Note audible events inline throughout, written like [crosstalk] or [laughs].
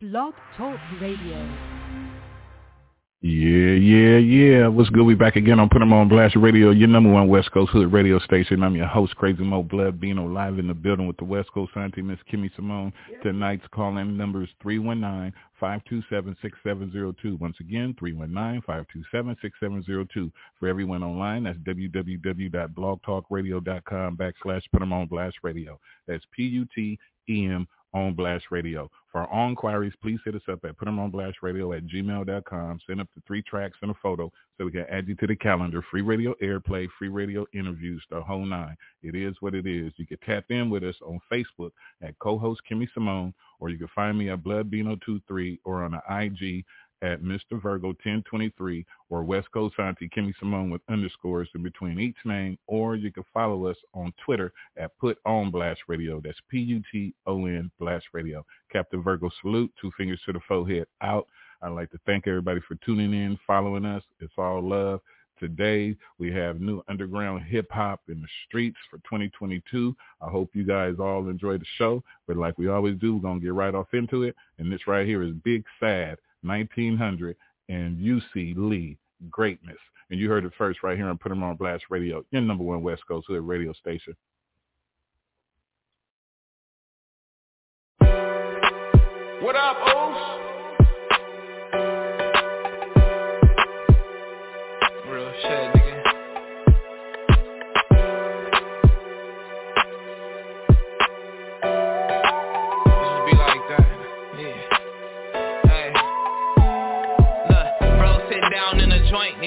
Blog Talk Radio. Yeah, yeah, yeah. What's good? We back again on Put 'em on Blast Radio, your number one West Coast Hood radio station. I'm your host, Crazy Mo Blood, being live in the building with the West Coast Scientist, Miss Kimmy Simone. Tonight's calling number is 319-527-6702. Once again, 319-527-6702. For everyone online, that's www.blogtalkradio.com backslash Put 'em on Blast Radio. That's P-U-T-E-M on Blast Radio. For all inquiries, please hit us up at putemonblast.radio at gmail.com. Send up the three tracks and a photo so we can add you to the calendar. Free radio airplay, free radio interviews, the whole nine. It is what it is. You can tap in with us on Facebook at co-host Kimmy Simone, or you can find me at BloodBeano23 or on the IG at Mr. Virgo 1023 or West Coast Auntie Kimmy Simone with underscores in between each name, or you can follow us on Twitter at Put On Blast Radio. That's P-U-T-O-N Blast Radio. Captain Virgo salute, two fingers to the forehead out. I'd like to thank everybody for tuning in, following us. It's all love. Today we have new underground hip hop in the streets for 2022. I hope you guys all enjoy the show. But like we always do, we're gonna get right off into it. And this right here is Big Sad 1900 and Uce Lee Greatness. And you heard it first right here on Put 'em on Blast Radio, your number one West Coast Hood radio station. What up, O's?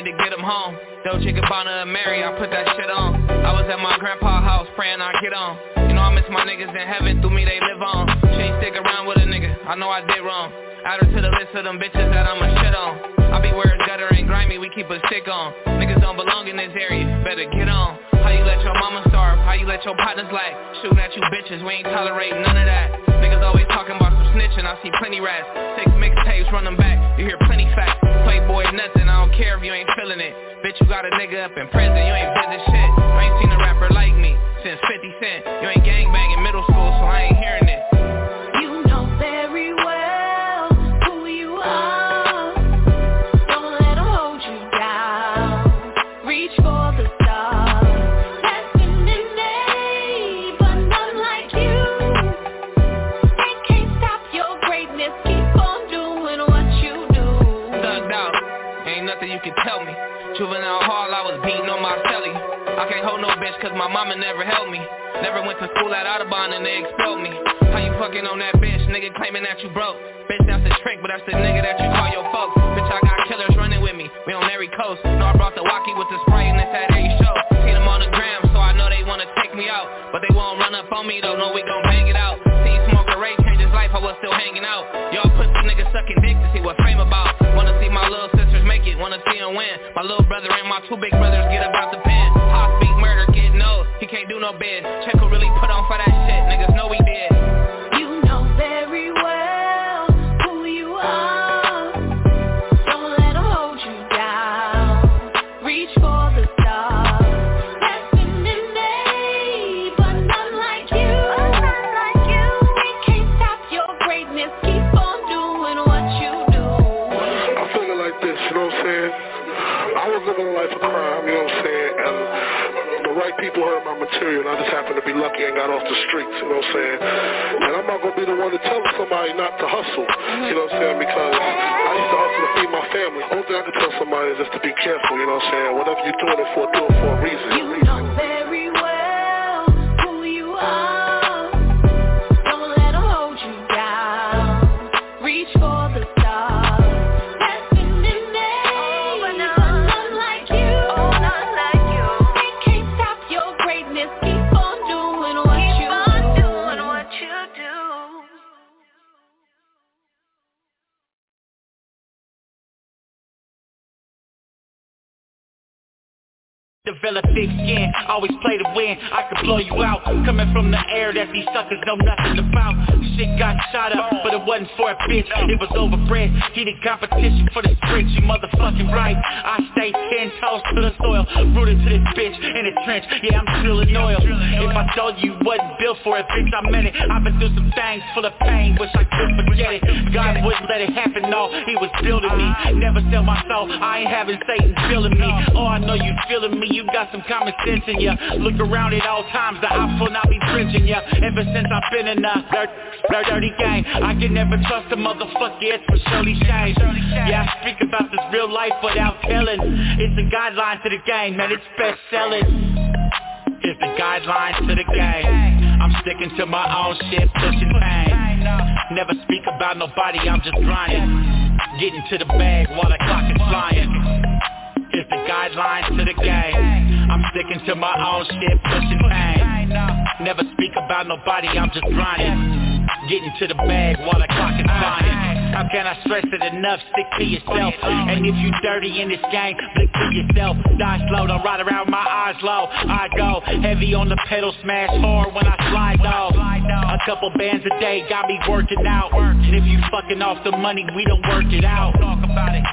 Need to get him home. Dolce Gabbana and Mary, I put that shit on. I was at my grandpa's house praying I get on. You know I miss my niggas in heaven, through me they live on. She ain't stick around with a nigga, I know I did wrong. Add her to the list of them bitches that I'ma shit on. I be wearing gutter and grimy, we keep a stick on. Niggas don't belong in this area, better get on. You let your mama starve? How you let your partners lag? Shooting at you bitches, we ain't tolerating none of that. Niggas always talking about some snitching, I see plenty rats. Six mixtapes, run them back, you hear plenty facts. Playboy nothing, I don't care if you ain't feeling it. Bitch, you got a nigga up in prison, you ain't business shit. I ain't seen a rapper like me since 50 Cent. You ain't gangbang in middle school, so I ain't hearing my mama never held me. Never went to school at Audubon and they expelled me. How you fucking on that bitch, nigga claiming that you broke? Bitch, that's a trick, but that's the nigga that you call your folks. Bitch, I got killers running with me. We on every coast. Know I brought the walkie with the spray and it's at every show. Seen them on the gram, so I know they wanna take me out. But they won't run up on me though, no we gon' bang it out. See Smoker Ray change his life, I was still hanging out. Y'all pussy niggas sucking dick to see what fame about. Wanna see my little sisters make it, wanna see them win. My little brother and my two big brothers get about the pen. Pop beat he can't do no bid. Check who really put on for that shit, niggas know we did. Material, I just happened to be lucky and got off the streets, you know what I'm saying? And I'm not going to be the one to tell somebody not to hustle, you know what I'm saying? Because I used to hustle to feed my family. Only thing I can tell somebody is just to be careful, you know what I'm saying? Whatever you're doing it for, do it for a reason. Develop thick skin, always play to win. I could blow you out. Coming from the air that these suckers know nothing about. Shit got shot up, but it wasn't for a bitch. It was overbred, heated competition for the sprint You motherfucking right. I stay ten toes to the soil Rooted to this bitch in the trench. Yeah, I'm drilling oil. If I told you wasn't built for it, bitch, I meant it. I've been through some things full of pain. Wish I could forget it. God wouldn't let it happen, no He was building me. Never sell my soul. I ain't having Satan feeling me. Oh, I know you feeling me. You got some common sense in ya. Look around at all times, the ops will not be drenching ya. Ever since I've been in the dirt, dirt, dirty game I can never trust a motherfucker, it's for surely change Yeah, I speak about this real life without telling. It's the guideline to the game, man, it's best selling. It's the guidelines to the game. I'm sticking to my own shit, pushing pain. Never speak about nobody, I'm just grinding. Getting to the bag while the clock is flying guidelines to the game. I'm sticking to my own shit, pushing pain. Never speak about nobody, I'm just grinding. Getting to the bag while the clock is flying how can I stress it enough? Stick to yourself. And if you dirty in this game, blick to yourself. Die slow, don't ride around my eyes low. I go heavy on the pedal, smash hard when I slide though A couple bands a day got me working out. And if you fucking off the money, we don't work it out.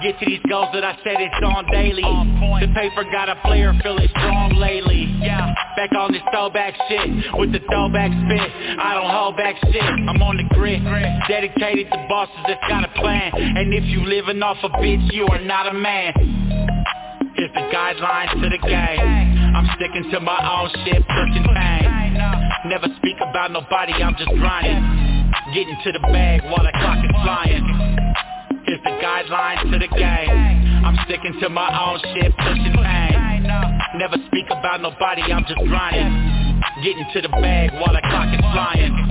Get to these goals that I said it's on daily. The paper got a player feeling strong lately. Yeah, back on this throwback shit With the throwback spit. I don't hold back shit. I'm on the grid Dedicated to bosses that's got a plan. And if you living off a bitch, you are not a man. It's the guidelines to the game. I'm sticking to my own shit, pushing pain Never speak about nobody, I'm just grinding. Getting to the bag while the clock is flying. It's the guidelines to the game. I'm sticking to my own shit, pushing pain Never speak about nobody, I'm just grinding. Getting to the bag while the clock is flying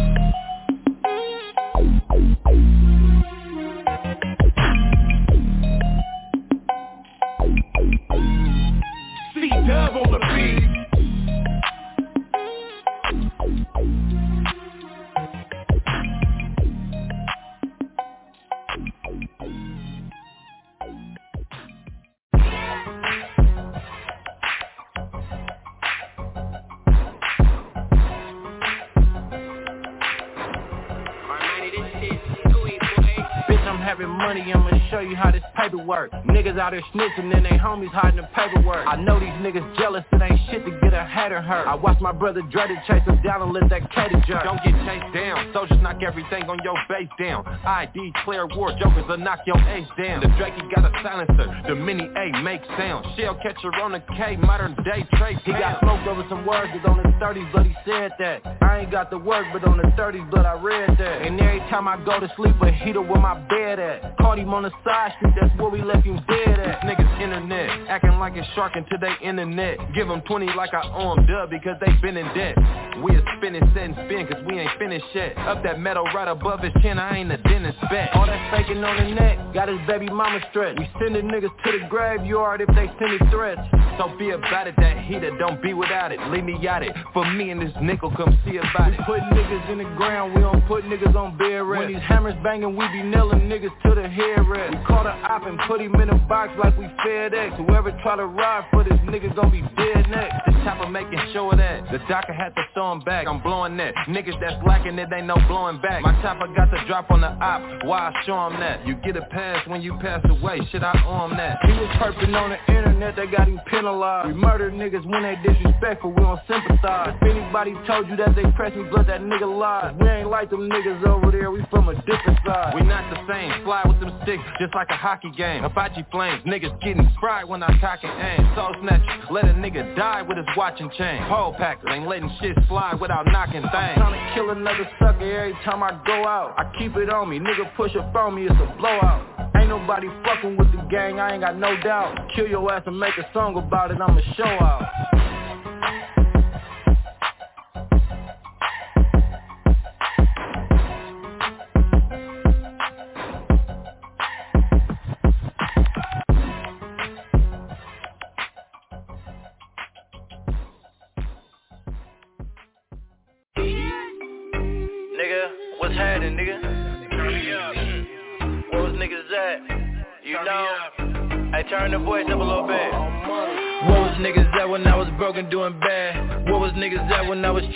work. Niggas out here snitching and they homies hiding the paperwork. I know these niggas jealous, it ain't shit to get a hater hurt. I watch my brother dreaded chase him down and let that cater jerk. Don't get chased down, soldiers knock everything on your base down. I declare war, jokers will knock your ace down. The Drakey got a silencer, the mini A makes sound. Shell catcher on the K, modern day trade. He got smoked over some words, but on the 30s, but he said that. I ain't got the work, but on the 30s, but I read that. And every time I go to sleep, a heater with my bed at. Caught him on the side street, that's where we left him dead at. Niggas internet, acting like a shark into they internet. Give them 20 like I owe them dub because they been in debt. We a spinning, set and spin cause we ain't finished yet. Up that metal right above his chin, I ain't a dentist bet. All that faking on the neck, got his baby mama stretch. We sending niggas to the graveyard if they send me threats. So be about it, that heater, don't be without it. Leave me out it, for me and this nickel, come see about it. We put niggas in the ground, we don't put niggas on bed rest. When these hammers banging, we be nailing niggas to the head rest. We caught a op and put him in a box like we FedEx. Whoever try to ride for this nigga gon' be dead next. This chopper making sure of that. The doctor had to throw him back. I'm blowing that. Niggas that's lacking it ain't no blowing back. My chopper got the drop on the op. Why I show him that? You get a pass when you pass away. Shit, I owe him that. He was perping on the internet, they got him penalized. We murder niggas when they disrespectful, we don't sympathize. If anybody told you that they press me, blood that nigga lies. We ain't like them niggas over there, we from a different side. We not the same. Fly with them sticks, just like a hockey game. Apache flames, niggas getting fried when I cock and aim. Soul snatcher, let a nigga die with his watch and chain. Pole packer, ain't letting shit slide without knocking things. I'm trying to kill another sucker every time I go out. I keep it on me, nigga push up on me, it's a blowout. Ain't nobody fucking with the gang, I ain't got no doubt. Kill your ass and make a song about it, I'ma show out.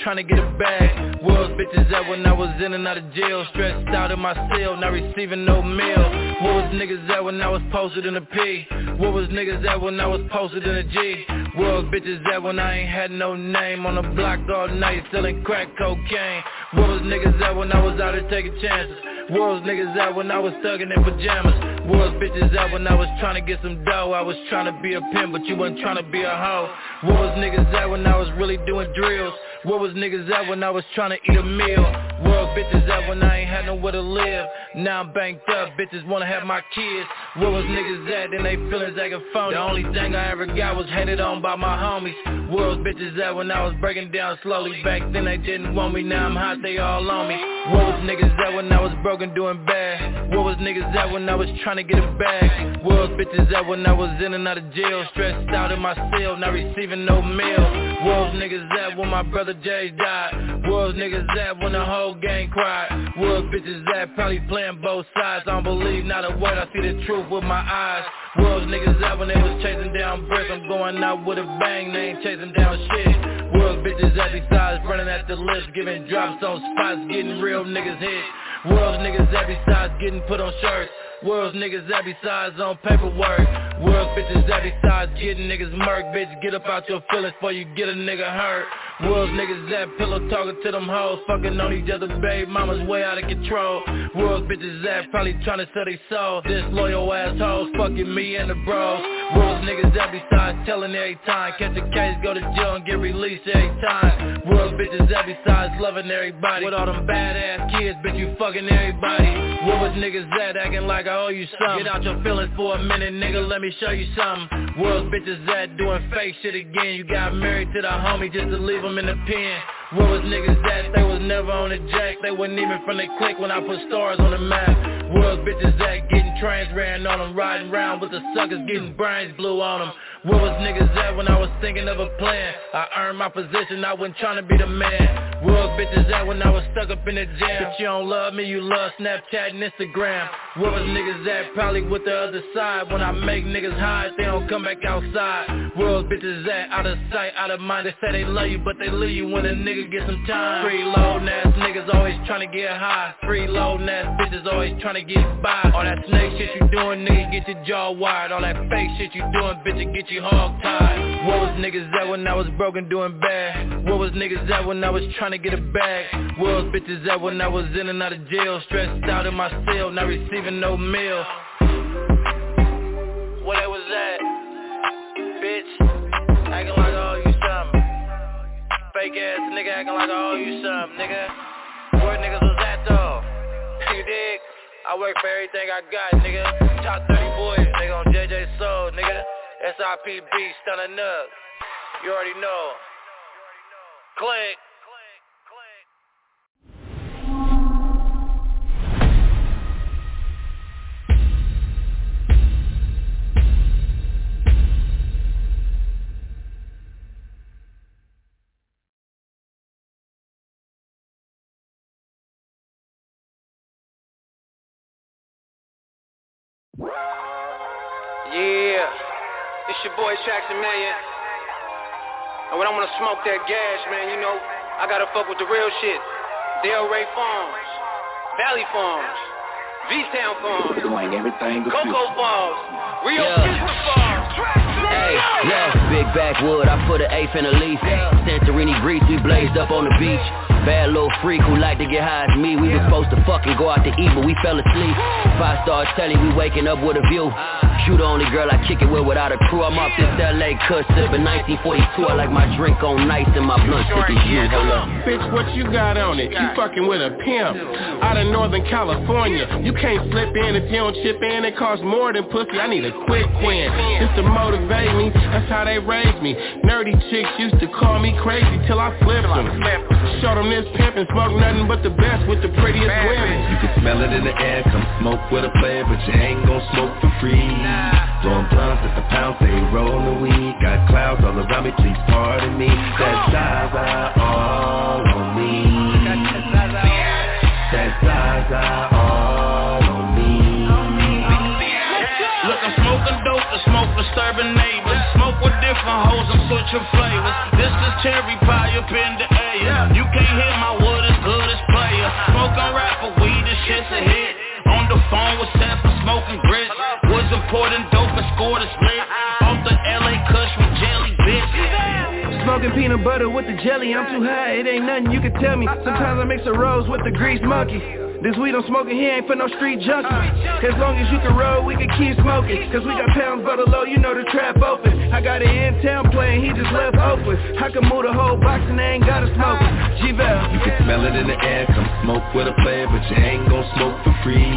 Trying to get a bag? Was bitches at when I was in and out of jail? Stressed out in my cell, not receiving no mail. Where was niggas at when I was posted in a P? Where was niggas at when I was posted in a G? Was bitches at when I ain't had no name on the block all night selling crack cocaine? Where was niggas at when I was out here taking chances? Was niggas at when I was thugging in pajamas? Was bitches at when I was trying to get some dough? I was trying to be a pimp, but you wasn't trying to be a hoe. Was niggas at when I was really doing drills? Where was niggas at when I was trying to eat a meal? Where bitches at when I ain't had nowhere to live? Now I'm banked up, bitches wanna have my kids. Where was niggas at? Then they feelings acting phony. The only thing I ever got was hated on by my homies. Where was bitches at when I was breaking down slowly? Back then they didn't want me, now I'm hot, they all on me. Where was niggas at when I was broken doing bad? Where was niggas at when I was trying to get a bag? Where was bitches at when I was in and out of jail? Stressed out in my cell, not receiving no mail. Was niggas at when my brother Jay died? Was niggas at when the whole gang cried? Was bitches at probably playing both sides? I don't believe not a word, I see the truth with my eyes. Was niggas at when they was chasing down bricks? I'm going out with a bang, they ain't chasing down shit. Was bitches at besides running at the list, giving drops on spots, getting real niggas hit? Was niggas at besides getting put on shirts? World's niggas that besides on paperwork. World bitches that besides getting niggas murk Bitch. Get up out your feelings before you get a nigga hurt World's niggas that pillow talking to them hoes Fucking on each other babe mama's way out of control. World's bitches that probably trying to sell they soul. Disloyal assholes fucking me and the bros. World's niggas that besides telling every time. Catch a case go to jail and get released every time. World's bitches that besides loving everybody. With all them badass kids bitch you fucking everybody. Was niggas at acting like I owe you something. Get out your feelings for a minute, nigga, let me show you something. World bitches that doing fake shit again. You got married to the homie just to leave them in the pen. Where was niggas at? They was never on the jack. They wasn't even from the clique when I put stars on the map. Where was bitches at? Getting trains ran on them, riding around with the suckers, getting brains blew on them. Where was niggas at when I was thinking of a plan? I earned my position, I wasn't trying to be the man. Where was bitches at when I was stuck up in the jam? If you don't love me, you love Snapchat and Instagram. Where was niggas at? Probably with the other side. When I make niggas hide, they don't come back outside. Where was bitches at? Out of sight, out of mind. They say they love you, but they leave you when a nigga get some time. Free loading ass niggas always trying to get high. Free loading ass bitches always trying to get by. All that snake shit you doing, nigga, get your jaw wired. All that fake shit you doing, bitch, it get you hog tied. What was niggas at when I was broken doing bad? What was niggas at when I was trying to get a bag? What was bitches at when I was in and out of jail? Stressed out in my cell, not receiving no mail. Where they was at? Bitch, acting like I owe you something. Fake ass nigga acting like I owe you something, nigga. Where niggas was at though? [laughs] You dig? I work for everything I got, nigga. Top 30 boys, nigga on JJ Soul, nigga. SIPB, stunning up. You already know. Click. Boy Jackson Million. And when I wanna smoke that gas, man, you know, I gotta fuck with the real shit. Del Ray Farms, Valley Farms, V-Town Farms, Coco Farms, Rio Yeah. Pizza Farms. Hey, yeah, big backwood, I put an eighth in a leaf. Santorini breeze, we blazed up on the beach. Bad little freak who like to get high as me. We was supposed to fucking go out to eat, but we fell asleep. Five star telly, we waking up with a view. You the only girl I kick it with without a crew. I'm off this LA cut, sipping 1942. I like my drink on nice and my blunt thick as you. Hold up. Bitch, what you got on it? You fucking with a pimp out of Northern California. You can't slip in if you don't chip in. It costs more than pussy. I need a quick win. Just to motivate me. That's how they raised me. Nerdy chicks used to call me crazy till I flipped them. Showed them this pimp and smoke nothing but the best with the prettiest women. You can smell it in the air, come smoke with a player, but you ain't gon' smoke for free. Blowing blunts at the pound, they rollin' the weed. Got clouds all around me, please pardon me. That Zaza all on me. That Zaza all on me. Look, I'm smoking dope to smoke disturbing neighbors. Smoke with different hoes, I'm switching flavors. Uh-huh. This is cherry pie up in the air. You can't hear my wood as good as player. Smoking rapper, weed, this shit's a hit. On the phone with Seth, smoking grits. Was important dope and scored a split. Off the LA Kush with jelly, bitch. Smoking peanut butter with the jelly, I'm too high, it ain't nothing you can tell me Sometimes I mix a rose with the grease monkey this weed I'm smoking here ain't for no street junkie As long as you can roll, we can keep smoking. Cause we got pounds by the low, you know the trap open. I got it in town playing, he just left Oakland I can move the whole box and they ain't gotta smoke. It G-Val You can smell it in the air, come smoke with a player But you ain't gon' smoke for free.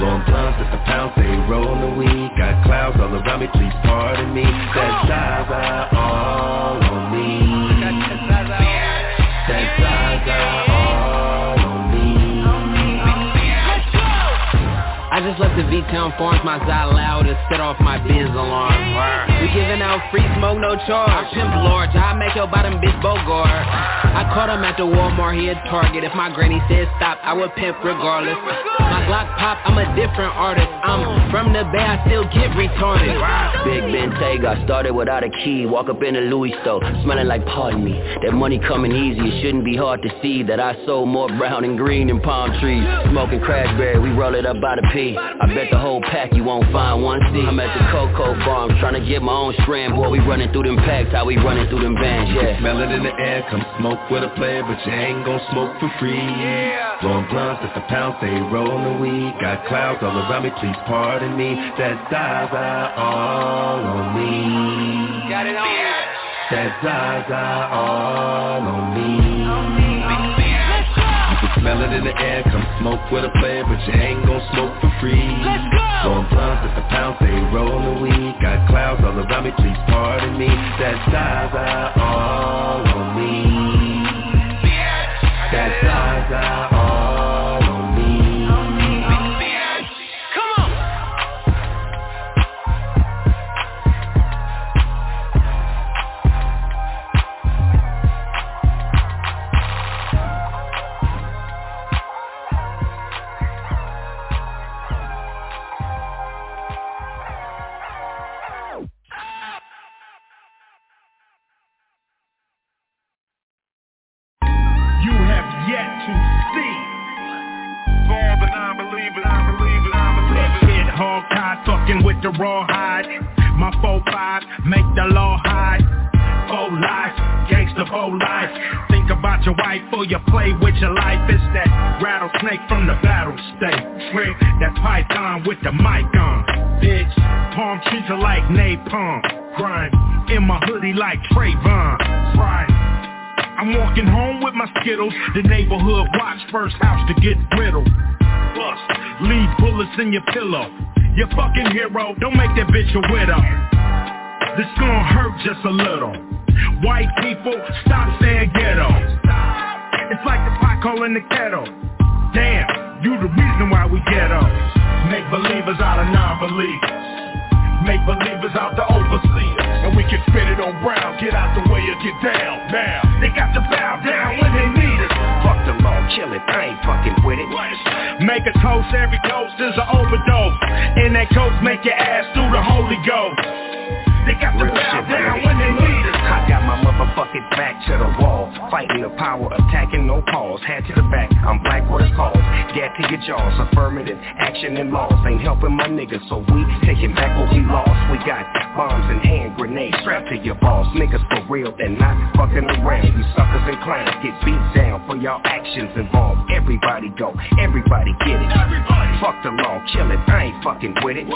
Blowing blunts at the pound, they rollin' the weed. Got clouds all around me, please pardon me. That Zaza all on me Left V-Town Farms, my Zy loud to set off my Benz alarm. We giving out free smoke, no charge. Pimp large, I make your bottom bitch Bogart. I caught him at the Walmart, he at Target. If my granny said stop, I would pimp regardless. My Glock pop, I'm a different artist. I'm from the Bay, I still get retarded. Big Ben Bentayga, started without a key. Walk up in a Louis store, smelling like pardon me. That money coming easy, it shouldn't be hard to see that I sold more brown and green than palm trees. Smoking crackberry, we roll it up by the P. I bet the whole pack you won't find one seed. I'm at the Coco Farms trying to get my own strand. Boy, we running through them packs, how we running through them bands, yeah. Smell it in the air, come smoke with a player, but you ain't gon' smoke for free. Yeah. Blowing blunts at the pound, they rollin' the weed. Got clouds all around me, please pardon me. That Zaza all on me. Got it on That Zaza all on. On me. It in the air, come smoke with a player, but you ain't gon' smoke for free. Let's go! Blowing blunts at the pound, they rollin' the weed. Got clouds all around me, please pardon me. That Zaza all on me. That Zaza the mic on. Bitch, palm trees are like napalm. Grind in my hoodie like Trayvon. Right. I'm walking home with my Skittles. The neighborhood watch first house to get riddled. Bust, leave bullets in your pillow. Your fucking hero, don't make that bitch a widow. This gon' hurt just a little. White people, stop saying ghetto. It's like the pot calling the kettle. Damn, you the reason why we ghetto. Make believers out of non-believers. Make believers out the overseers. And we can spit it on brown Get out the way or get down. Now, they got to bow down when they need us. Fuck the law, kill it, I ain't fucking with it. Make a toast, every toast is an overdose. And that toast make your ass through the Holy Ghost. They got to Real bow down when they need us I got my back to the wall. Fighting the power, attacking no pause. Head to the back, I'm black what it's called. Get to your jaws, affirmative action and laws. Ain't helping my niggas, so we taking back what we lost. We got bombs and hand grenades strapped to your balls. Niggas for real, they're not fucking around. You suckers and clowns get beat down for y'all actions involved. Everybody go, everybody get it. Everybody. Fuck the law, kill it, I ain't fucking with it.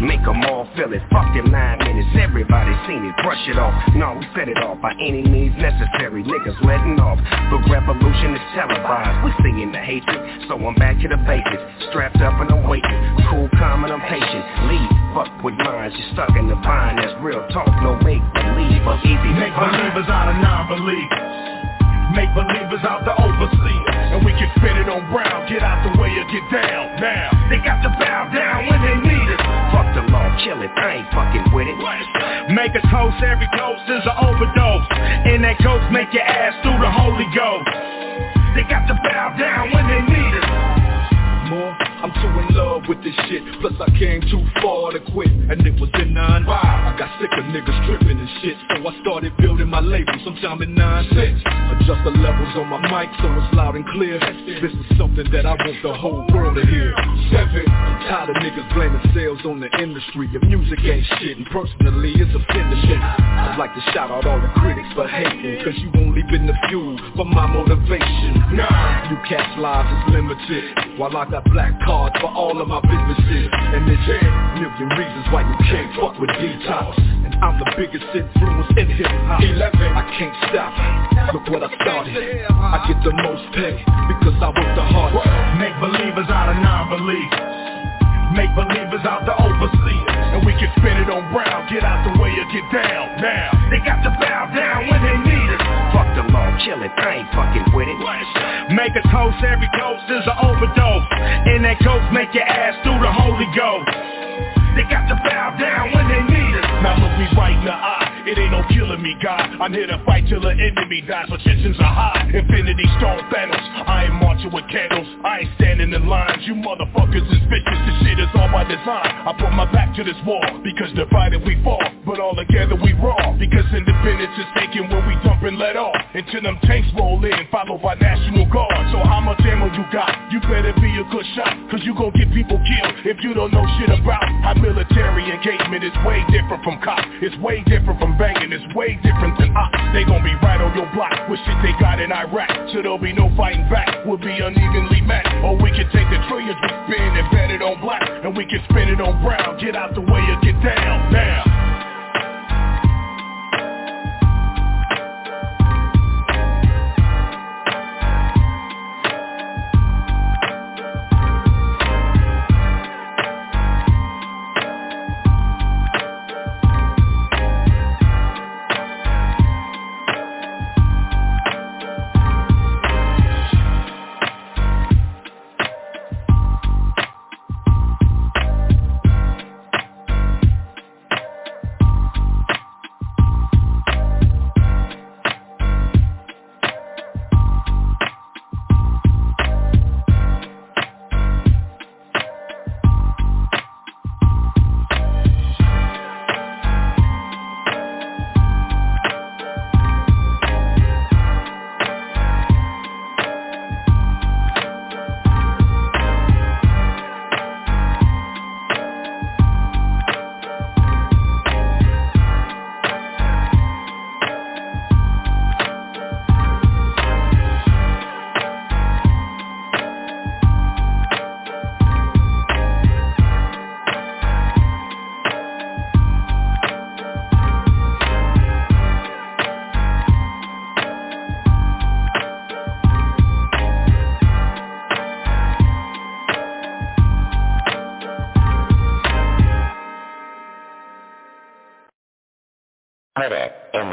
Make them all feel it, fuck them nine minutes Everybody seen it, brush it off. No, we set it off by any means necessary. Niggas letting off, the revolution is televised. We seeing the hatred, so I'm back to the basics. Strapped up and I'm waiting, cool, calm and I'm patient. Leave, fuck with minds, you're stuck in the vine That's real talk, no make believe. Or easy Make believers out of non-believers. Make believers out the overseers. And we can spit it on brown Get out the way or get down. Now, they got to bow down when they need us It, I ain't fucking with it. Make a toast, every toast is an overdose. And that toast make your ass through the Holy Ghost. They got to bow down when they need us More, I'm too in love with this shit. Plus I came too far to quit, and it was in 9-5. I got sick of niggas tripping and shit, so I started building my label sometime in 9-6. Adjust the levels on my mic so it's loud and clear. This is something that I want the whole world to hear. Seven, I'm tired of niggas blaming sales on the industry. Your music ain't shit, and personally it's offending me. I'd like to shout out all the critics for hating, cause you only been the fuel for my motivation. Nah, you catch lives is limited, while I got black cards for all of my businesses. And there's a million reasons why you can't fuck with detox. And I'm the biggest influence in hip hop. Eleven, I can't stop. Look what I started. I get the most pay because I work the hardest. Make believers out of non-believers. Make believers out the overseers. And we can spin it on brown. Get out the way or get down. Now, they got to bow down when they need us. Law, I ain't fucking with it. Make a toast, every dose is an overdose. And that ghost make your ass through the Holy Ghost. It ain't no killing me, God. I'm here to fight till the enemy dies, but tensions are high. Infinity Stone Thanos. I ain't marching with candles. I ain't standing in lines. You motherfuckers is vicious. This shit is all by design. I put my back to this wall because divided we fall, but all together we raw. Because independence is taken when we dump and let off. Until them tanks roll in, followed by National Guard. So how much ammo you got? You better be a good shot, cause you gon' get people killed if you don't know shit about how military engagement is way different from cops. It's way different from banging, it's way different than ops. They gon' be right on your block with shit they got in Iraq. So there'll be no fighting back, we'll be unevenly matched. Or we can take the trillions we spin and bet it on black, and we can spin it on brown. Get out the way or get down, now.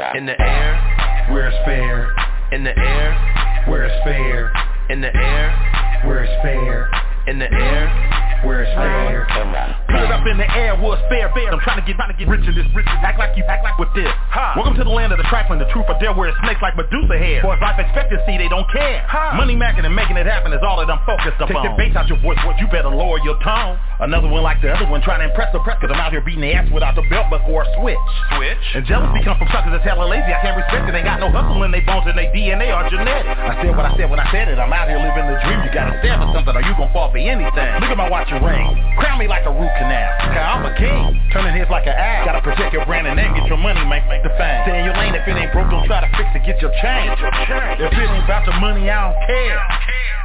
In the air, where it's fair. In the air, where it's fair. In the air, where it's fair. In the air, where it's fair. Put it up in the air, it's fair, fair. I'm trying to get, trying to get rich in this rich. Act like you act like with this. Ha. Welcome to the land of the trifling, the truth, but there where it's snakes like Medusa hair. Boys, life expectancy, they don't care. Ha. Money macking and making it happen is all that I'm focused upon. Take the bass out your voice, what you better lower your tone. Another one like the other one, trying to impress the press, cause I'm out here beating the ass without the belt before a switch. Switch? And jealousy comes from suckers that's hella lazy. I can't respect it. They got no hustle in their bones and their DNA are genetic. I said what I said when I said it. I'm out here living the dream. You gotta stand for something or you gon' fall for anything. Look at my watch and ring. Crown me like a root canal. Cause I'm a king. Turning heads like an ass. Gotta protect your brand and name. Get your money, make, make the fame. Stay in your lane. If it ain't broke, don't try to fix it. Get your change. If it ain't about the money, I don't care.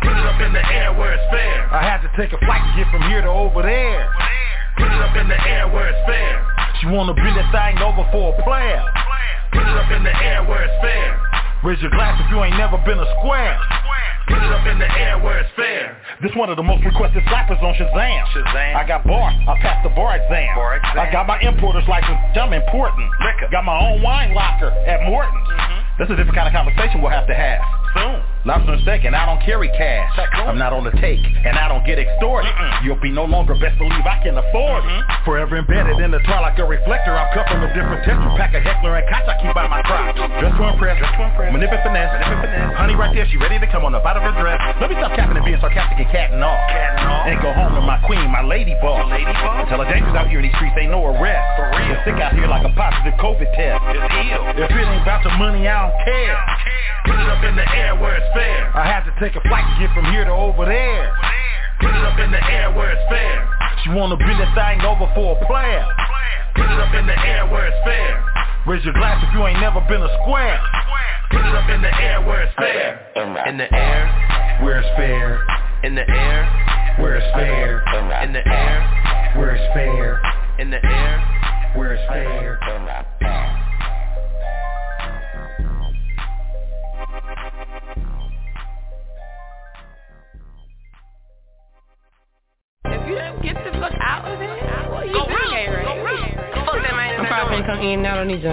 Put it up in the air where it's fair. I had to take a flight to get from here to over there. Put it up in the air where it's fair. She wanna bring that thing over for a player. Put it up in the air where it's fair. Raise your glass if you ain't never been a square. Put it up in the air where it's fair. This one of the most requested slappers on Shazam. Shazam. I got bar. I passed the bar exam. Bar exam. I got my importer's license. I'm important. Liquor. Got my own wine locker at Morton's. Mm-hmm. That's a different kind of conversation we'll have to have. Soon. Lobster and I don't carry cash. I'm not on the take and I don't get extorted. You'll be no longer best believe I can afford it. Forever embedded in the tar like a reflector. I'm cut from a different texture. Pack a heckler and catch I keep by my crop. Just to impress. Manipulate finesse. finesse. Honey right there, she ready to come on the bottom of her dress. Let me stop capping and being sarcastic and catting off. And go home to my queen, my lady boss. Tell her dangerous out here in these streets ain't no arrest. For real. It's sick out here like a positive COVID test. It's ill. If it ain't about the money, I don't care. Put it up in the air where it's fair. I had to take a flight to get from here to over there. Put it up in the air where it's fair. She wanna bend the thing over for a player. Put it up in the air where it's fair. Raise your glass if you ain't never been a square. Put it up in the air where it's fair. In the air, Where it's fair. in the air, Where it's fair. in the air, Where it's fair. in the air. Where it's fair. Get the fuck out of there, what you doing? The fuck that man. I'm probably finna come in and out on these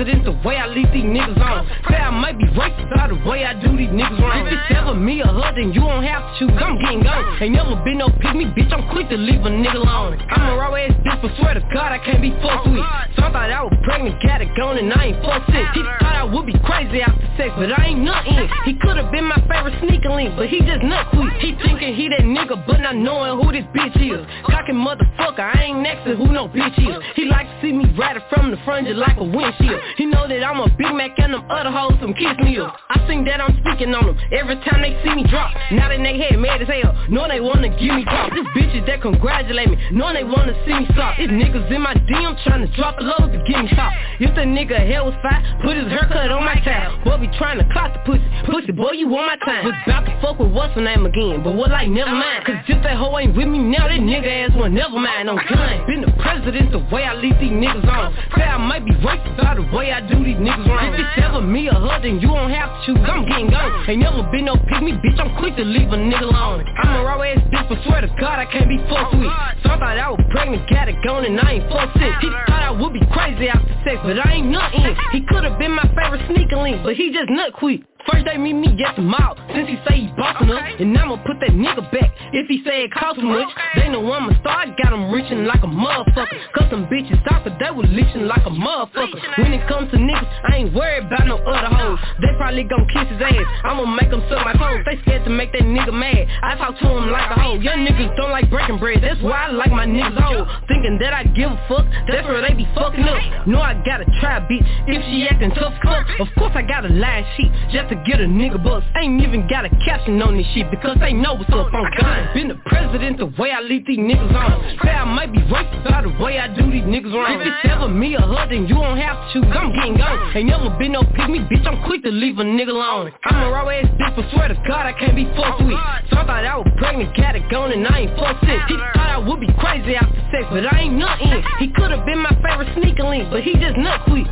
president the way I leave these niggas on. Say I might be racist by the way I do these niggas wrong. If it's ever me or her, then you don't have to choose. I'm getting gone. Ain't never been no pick me, bitch. I'm quick to leave a nigga alone. I'm a raw ass bitch, but swear to God I can't be fucked with. So I thought I was pregnant, got it gone, and I ain't fucked sick. He thought I would be crazy after sex, but I ain't nothing. He could've been my favorite sneaker link, but he just nut quick. He thinking he that nigga, but not knowing who this bitch is. Cocky motherfucker, I ain't next to who no bitch is. He like to see me ratted from the front just like a windshield. He know that I'm a Big Mac and them other hoes some kiss meals. I think that I'm speaking on them every time they see me drop. Now that they head mad as hell, know they wanna give me pop. This bitches that congratulate me, know they wanna see me stop. It's niggas in my DM trying to drop a load to get me top. If the nigga hair was fat, put his haircut on my tab. Boy be trying to clock the pussy, pussy boy you want my time. Was about to fuck with what's her name again, but what like never mind. Cause if that hoe ain't with me now, that nigga ass one never mind on gun. Been the president the way I leave these niggas on. Say I might be racist by the way I do these niggas wrong. If it's ever me or her, then you don't have to choose. I'm getting gone. Ain't never been no pick me, bitch. I'm quick to leave a nigga alone. I'm a raw ass bitch, but swear to God I can't be fucked with. So I thought I was pregnant, got it gone, and I ain't fucked sick. He thought I would be crazy after sex, but I ain't nothing. He could've been my favorite sneaker link, but he just nut quick. First they meet me at the mall, since he say he bossing up, and I'ma put that nigga back. If he say it cost too much, they know I'ma start, got him reaching like a motherfucker. Cause some bitches that they was leeching like a motherfucker. When it comes to niggas, I ain't worried about no other hoes. They probably gon' kiss his ass, I'ma make them suck my toes. They scared to make that nigga mad, I talk to him like a hoe. Young niggas don't like breaking bread, that's why I like my niggas old. Thinking that I give a fuck, that's where they be fucking up. Know I gotta try bitch, if she acting tough fuck. Of course I gotta lie sheet, just to get a nigga bucks. Ain't even got a caption on this shit because they know what's up on gun. Been the president the way I lead these niggas on. Say I might be racist by the way I do these niggas wrong. If it's ever me or her, then you don't have to choose. I'm getting gone. Ain't never been no pick me, bitch. I'm quick to leave a nigga alone. I'm a raw ass bitch, but swear to God I can't be fucked with. So I thought I was pregnant, got it gone, and I ain't fucked sick. He thought I would be crazy after sex, but I ain't nothing. He could've been my favorite sneaker link, but he just nut quick.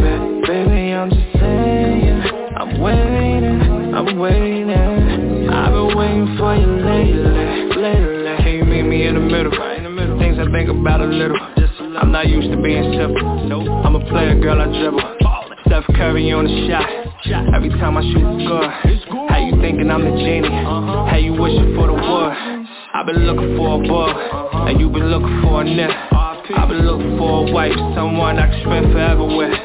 Baby. Baby I'm just saying. I'm waiting, I'm waiting. I've been waiting for you lately, lately. Can you meet me in the middle? Things I think about a little. I'm not used to being simple. I'm a player, girl, I dribble. Steph Curry on the shot. Every time I shoot it's good. How you thinking I'm the genie? Uh-huh. How you wishing for the wood? I've been looking for a book, uh-huh. and you been looking for a nip. I've been looking for a wife, someone I can spend forever with.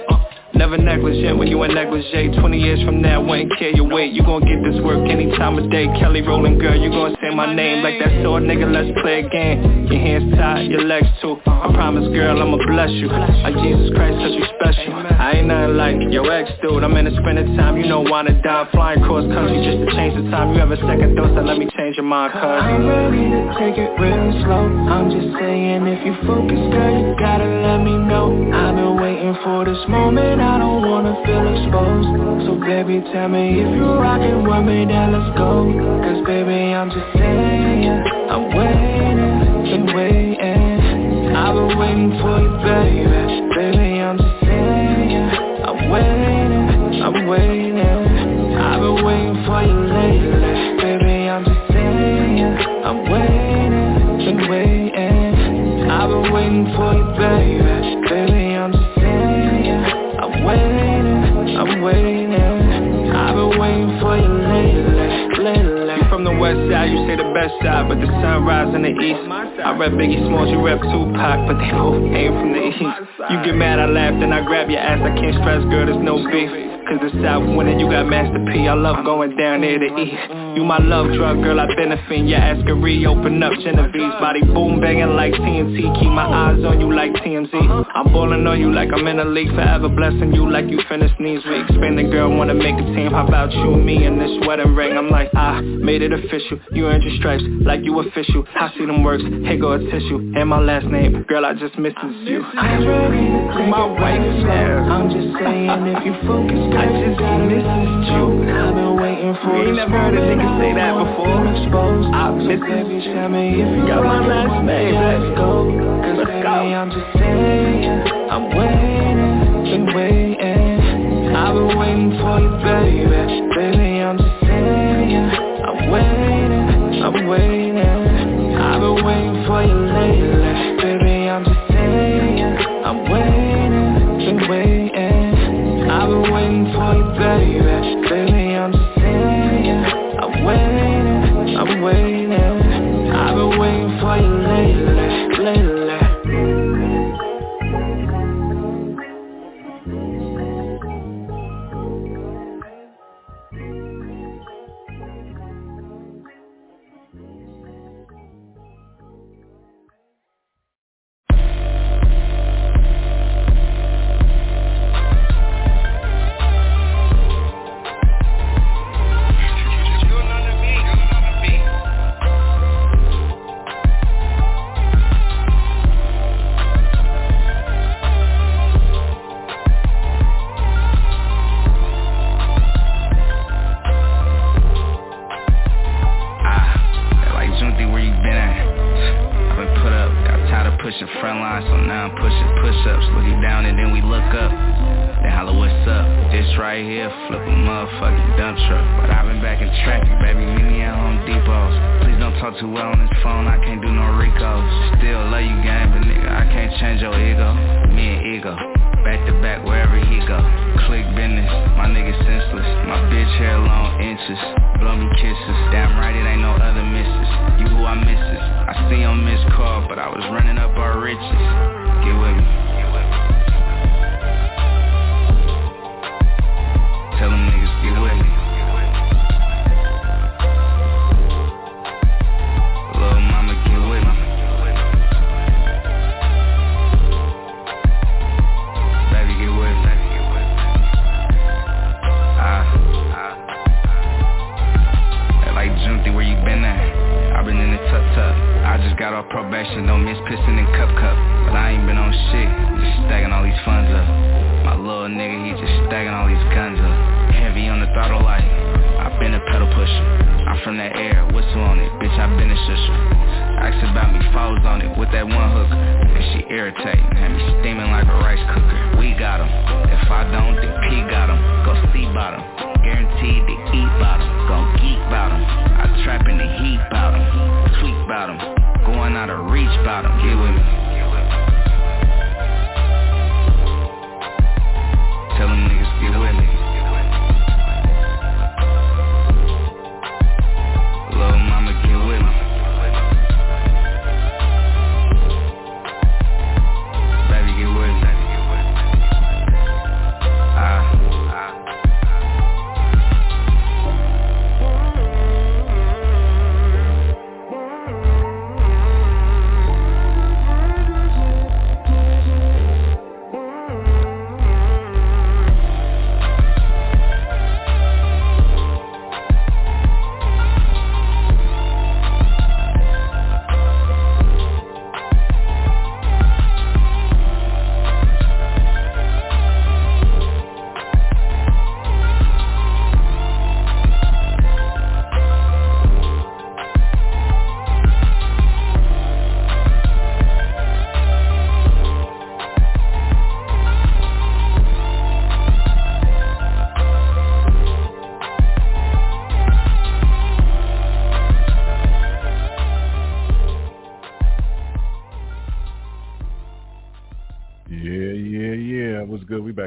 Never negligent when you in negligee 20 years from now, wouldn't care your weight You gon' get this work any time of day. Kelly Rowland, girl, you gon' say my name Like that. Sword, nigga, let's play a game. Your hands tied, your legs too. I promise, girl, I'ma bless you. Like Jesus Christ, cause you special. I ain't nothing like your ex, dude. I'm in the spending time, you know, wanna die. Flying cross country just to change the time. You have a second dose, so let me change your mind, cuz. I'm ready to take it real slow. I'm just saying, if you focus, girl, you gotta let me know. I've been waiting for this moment. I don't wanna feel exposed. So baby, tell me if you're rocking with me, then let's go. Cause baby, I'm just saying I'm waiting, been waiting. I've been waiting for you, baby. Baby, I'm just saying I'm waiting, I'm waiting. I've been waiting for you lately. Baby, I'm just saying I'm waiting, been waiting. I've been waiting for you, side, you say the best side But the sun rise in the east. I rep Biggie Smalls, you rep Tupac But they both ain't from the east. You get mad, I laugh, then I grab your ass. I can't stress, girl, there's no beef. Cause the South winning, you got Master P. I love going down there to eat You my love drug, girl, I benefit. Your ass can reopen up. Genevieve's Body boom banging like TNT Keep my eyes on you like TMZ I'm balling on you like I'm in a league Forever blessing you like you finished knees week Spending girl, wanna make a team. How about you, me, and this wedding ring? I'm like, I made it official. You earned your stripes like you official. I see them works, here go a tissue. And my last name, girl, I just misses you. I'm ready to my wife yeah. I'm just saying if you focus I just missed you. I've been waiting for you. Ain't never heard a nigga say that before. I miss you. Tell me if you got my last name. Let's go. Cause Let's baby, go. I'm just saying, I'm waiting, been waiting. I've been waiting for you, baby. Baby, I'm just saying, I'm waiting, I'm waiting. see on this call, but I was running up our riches. Get with me.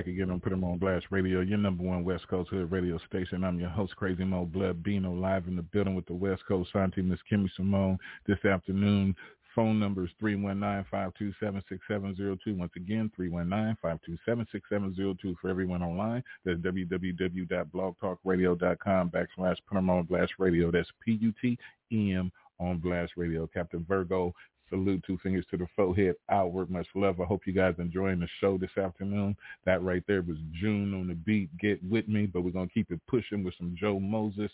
Back again on Put 'em on Blast Radio, your number one West Coast Hood radio station. I'm your host, Crazy Mo Blood Bino, live in the building with the West Coast Santi, Miss Kimmy Simone, this afternoon. Phone number is 319-527-6702. Once again, 319-527-6702 for everyone online. That's www.blogtalkradio.com backslash Put 'em on Blast Radio. That's P-U-T-E-M on Blast Radio. Captain Virgo Salute, two fingers to the forehead, outward, much love. I hope you guys enjoying the show this afternoon. That right there was June on the beat. Get with me, but we're gonna keep it pushing with some Joe Moses.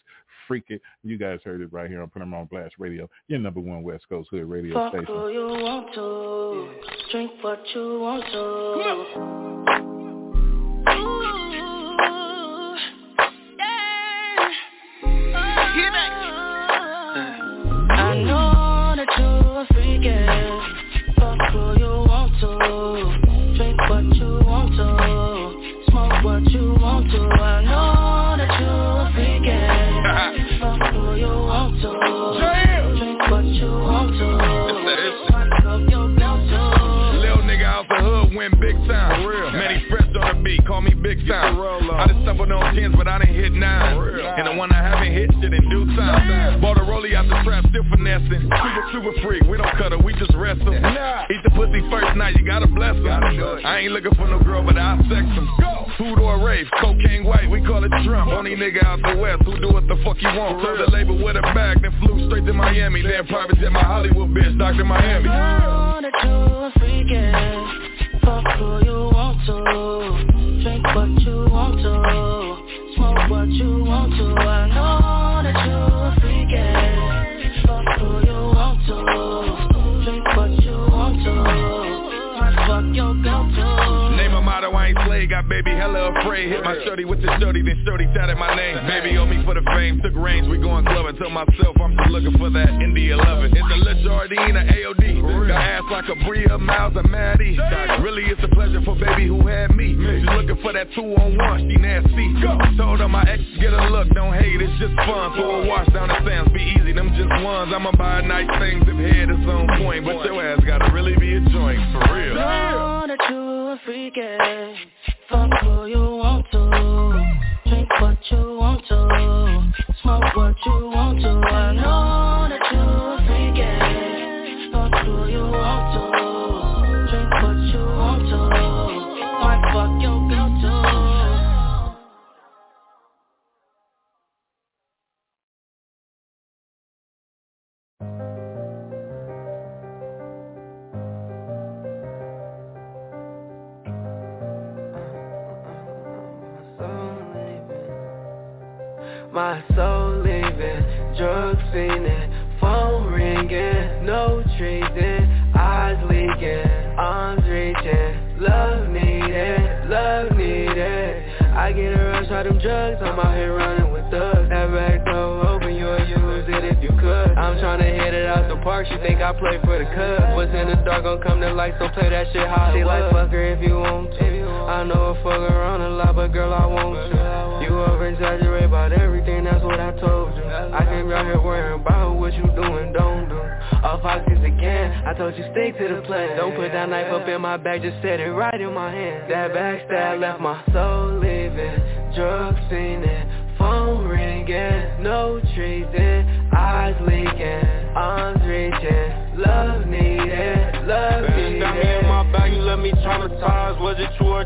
Freak it. You guys heard it right here on Put 'em on Blast Radio, your number one West Coast Hood radio Fuck station. who you want to, drink what you want to. The beat, call big time. I just stumbled on tens, but I didn't hit nine. And the one I haven't hit shit in due time. Bought a rollie out the trap, still finessing. Super, super freak, we don't cut her, we just wrestle. Eat the pussy first night, you gotta bless her. I ain't looking for no girl, but I'll sex them. Food or rave, cocaine white, we call it Trump. Only nigga out the west who do what the fuck you want. Told the label with a bag, then flew straight to Miami. Then private jet my Hollywood bitch, Dr. Miami. Baby hella afraid. Hit my shorty with the shorty, then shorty tatted my name. Baby owe me for the fame, took range, we going clubbing Tell myself I'm just looking for that Indy 11 It's a Le Jardine, a AOD Got ass like a Bria, Miles, a Maddie Really it's a pleasure for baby who had me. She's looking for that two on one, she nasty. Told her my ex get a look, don't hate, it's just fun. So a wash down the sands, be easy, them just ones. I'ma buy nice things if head is on point. But your ass gotta really be a joint, for real. Know that you're a freak, yeah. Fuck who you want to, drink what you want to, smoke what you want to. I know that you're a. Fuck who you want to, drink what you want to, might fuck your girl too. My soul leaving, drugs fiending, phone ringing, no treason, eyes leaking, arms reaching, love needed, love needed. I get a rush out them drugs, I'm out here running with thugs. That back door you could. I'm tryna hit it out the park, she think I play for the Cubs. What's in the dark gon' come to light, so play that shit hot. She like fuck her if you want to. I know I fuck around a lot, but girl I want to. You over exaggerate about everything, that's what I told you. I can't be out here worrying about what you doing, don't do. Off oxys again, I told you stick to the plan. Don't put that knife up in my back, just set it right in my hand. That backstab left my soul living,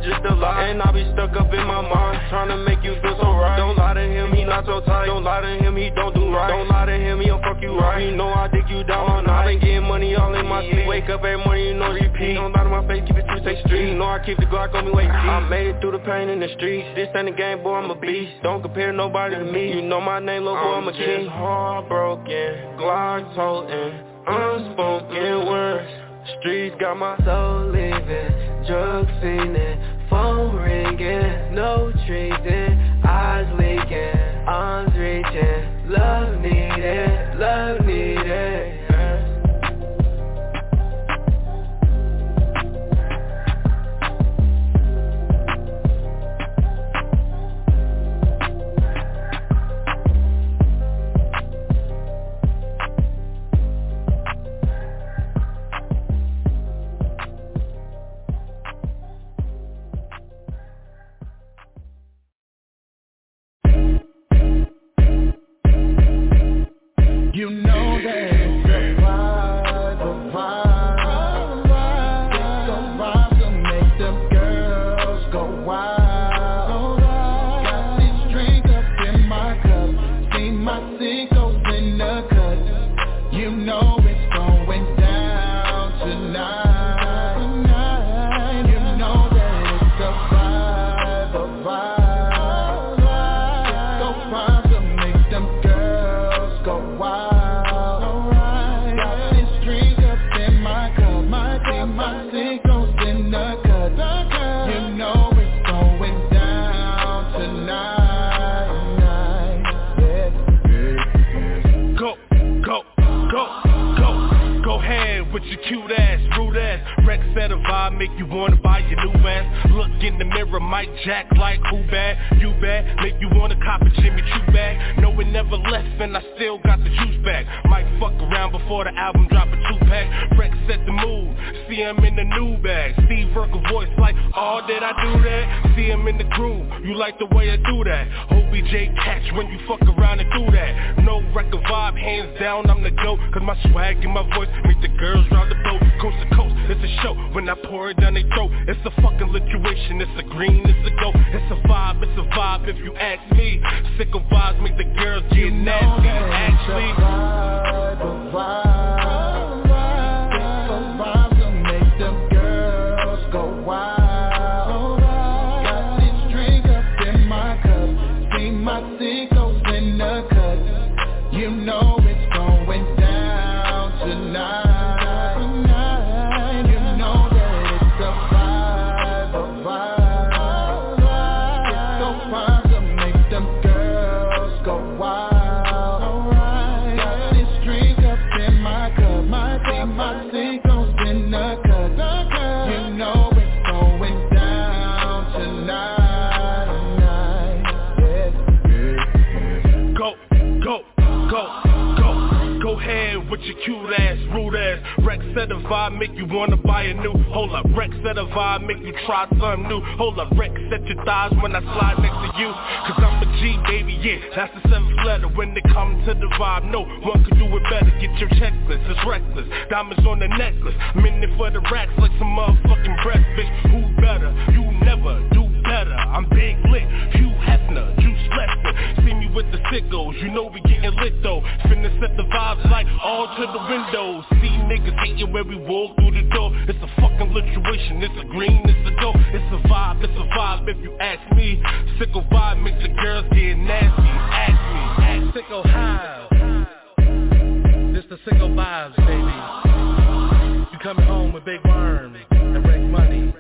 just a lie? And I be stuck up in my mind Trying to make you feel so right. Don't lie to him, he not so tight. Don't lie to him, he don't do right. Don't lie to him, he'll fuck you right. You know I dig you down all night. I been getting money all in my sleep. Wake up every morning, you know repeat. Don't lie to my face, keep it true, stay street You know I keep the Glock on me, wait I made it through the pain in the streets. This ain't a game, boy, I'm a beast. Don't compare nobody to me. You know my name, little boy, I'm a king. heartbroken Glock toting Unspoken words Streets got my soul leaving, drugs fiending, phone ringing, no treason, eyes leaking, arms reaching, love needed, love needed. make you wanna buy your new ass. Look in the mirror, Mike Jack like who bad, you bad. Make you wanna cop a Jimmy Choo bag. No, it never left and I still got the juice back Might fuck around before the album drop a two-pack. Rex set the mood, See him in the new bag, Steve Urkel voice like, all oh, I do that? See him in the groove, you like the way I do that? OBJ catch when you fuck around and do that. No record vibe, hands down, I'm the GOAT. Cause my swag and my voice meet the girls round the boat. Coast to coast, it's a show. When I pour it down their throat, it's a fucking lituation. It's a green, it's a go. It's a vibe, it's a vibe if you ask me. Sick of vibes make the girls get you nasty, actually. the vibe, vibe. Set a vibe make you wanna buy a new. Hold up, Rex Set a vibe make you try something new. Hold up, Rex set your thighs when I slide next to you. Cause I'm a G, baby, yeah, that's the seventh letter. When it comes to the vibe, no one could do it better. Get your checklist, it's reckless. Diamonds on the necklace, minute for the racks Like some motherfucking breakfast. Who better? You never do better. I'm big sickos. You know we getting lit though. Finna set the vibes like all to the windows. See niggas hating where we walk through the door. It's a fucking lituation. It's a green. It's a dope. It's a vibe. It's a vibe. If you ask me, sicko vibe makes the girls get nasty. Ask me. Ask sicko high. This the sicko vibes, baby. You coming home with big worms and break money.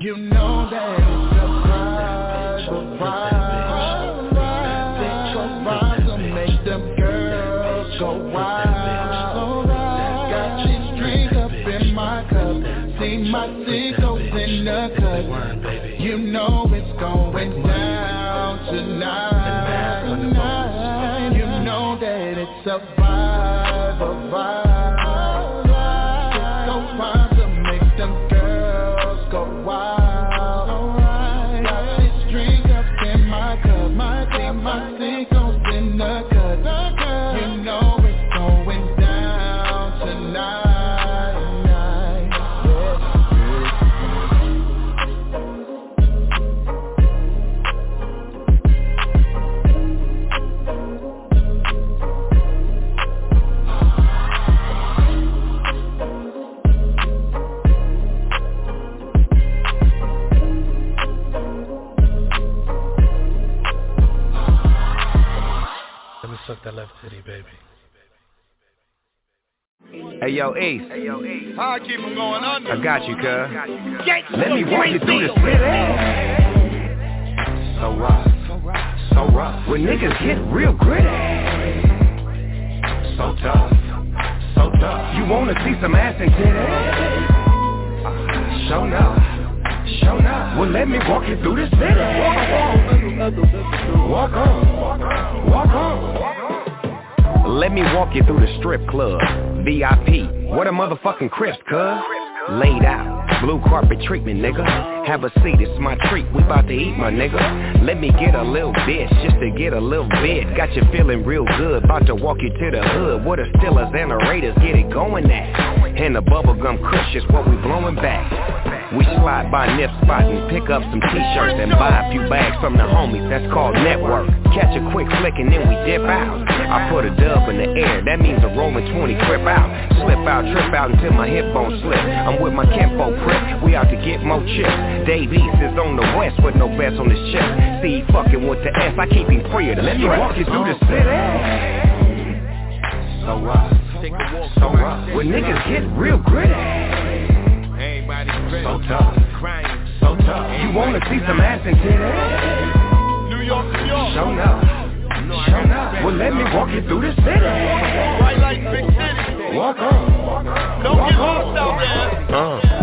You know that it's a vibe. A vibe. Hey yo, Ace. Hey, yo, Ace. I keep them going under. I got you, cuz. Let me walk you through this city. So rough, so rough, so rough. When niggas get real gritty. So tough, so tough. You wanna see some ass and titties? Uh, show up. Well, let me walk you through this city. Walk on, walk on, walk on. Let me walk you through the strip club VIP. What a motherfucking crisp, cuz. Laid out. Blue carpet treatment, nigga. Have a seat, it's my treat. We bout to eat, my nigga. Let me get a little bit, just to get a little bit. Got you feeling real good, bout to walk you to the hood. What the Steelers and the Raiders get it going at. And the bubblegum gum is what we blowing back. We slide by Nip Spot and pick up some t-shirts and buy a few bags from the homies, that's called network. Catch a quick flick and then we dip out. I put a dub in the air, that means a rolling 20 crip out. Slip out, trip out until my hip bone slip. I'm with my Kenpo prick, we out to get more chips. Dave East is on the west with no bets on his chest. See, fucking with the S, I keep him free of the Let me walk you through the uh-huh. city. So rough, so rough. When niggas get real gritty. So tough, so tough. You wanna see some ass and titties? New York, New York. Show up, show up. Well, let me walk you through the city. Right like big city. Walk on, Don't get lost out there. Uh.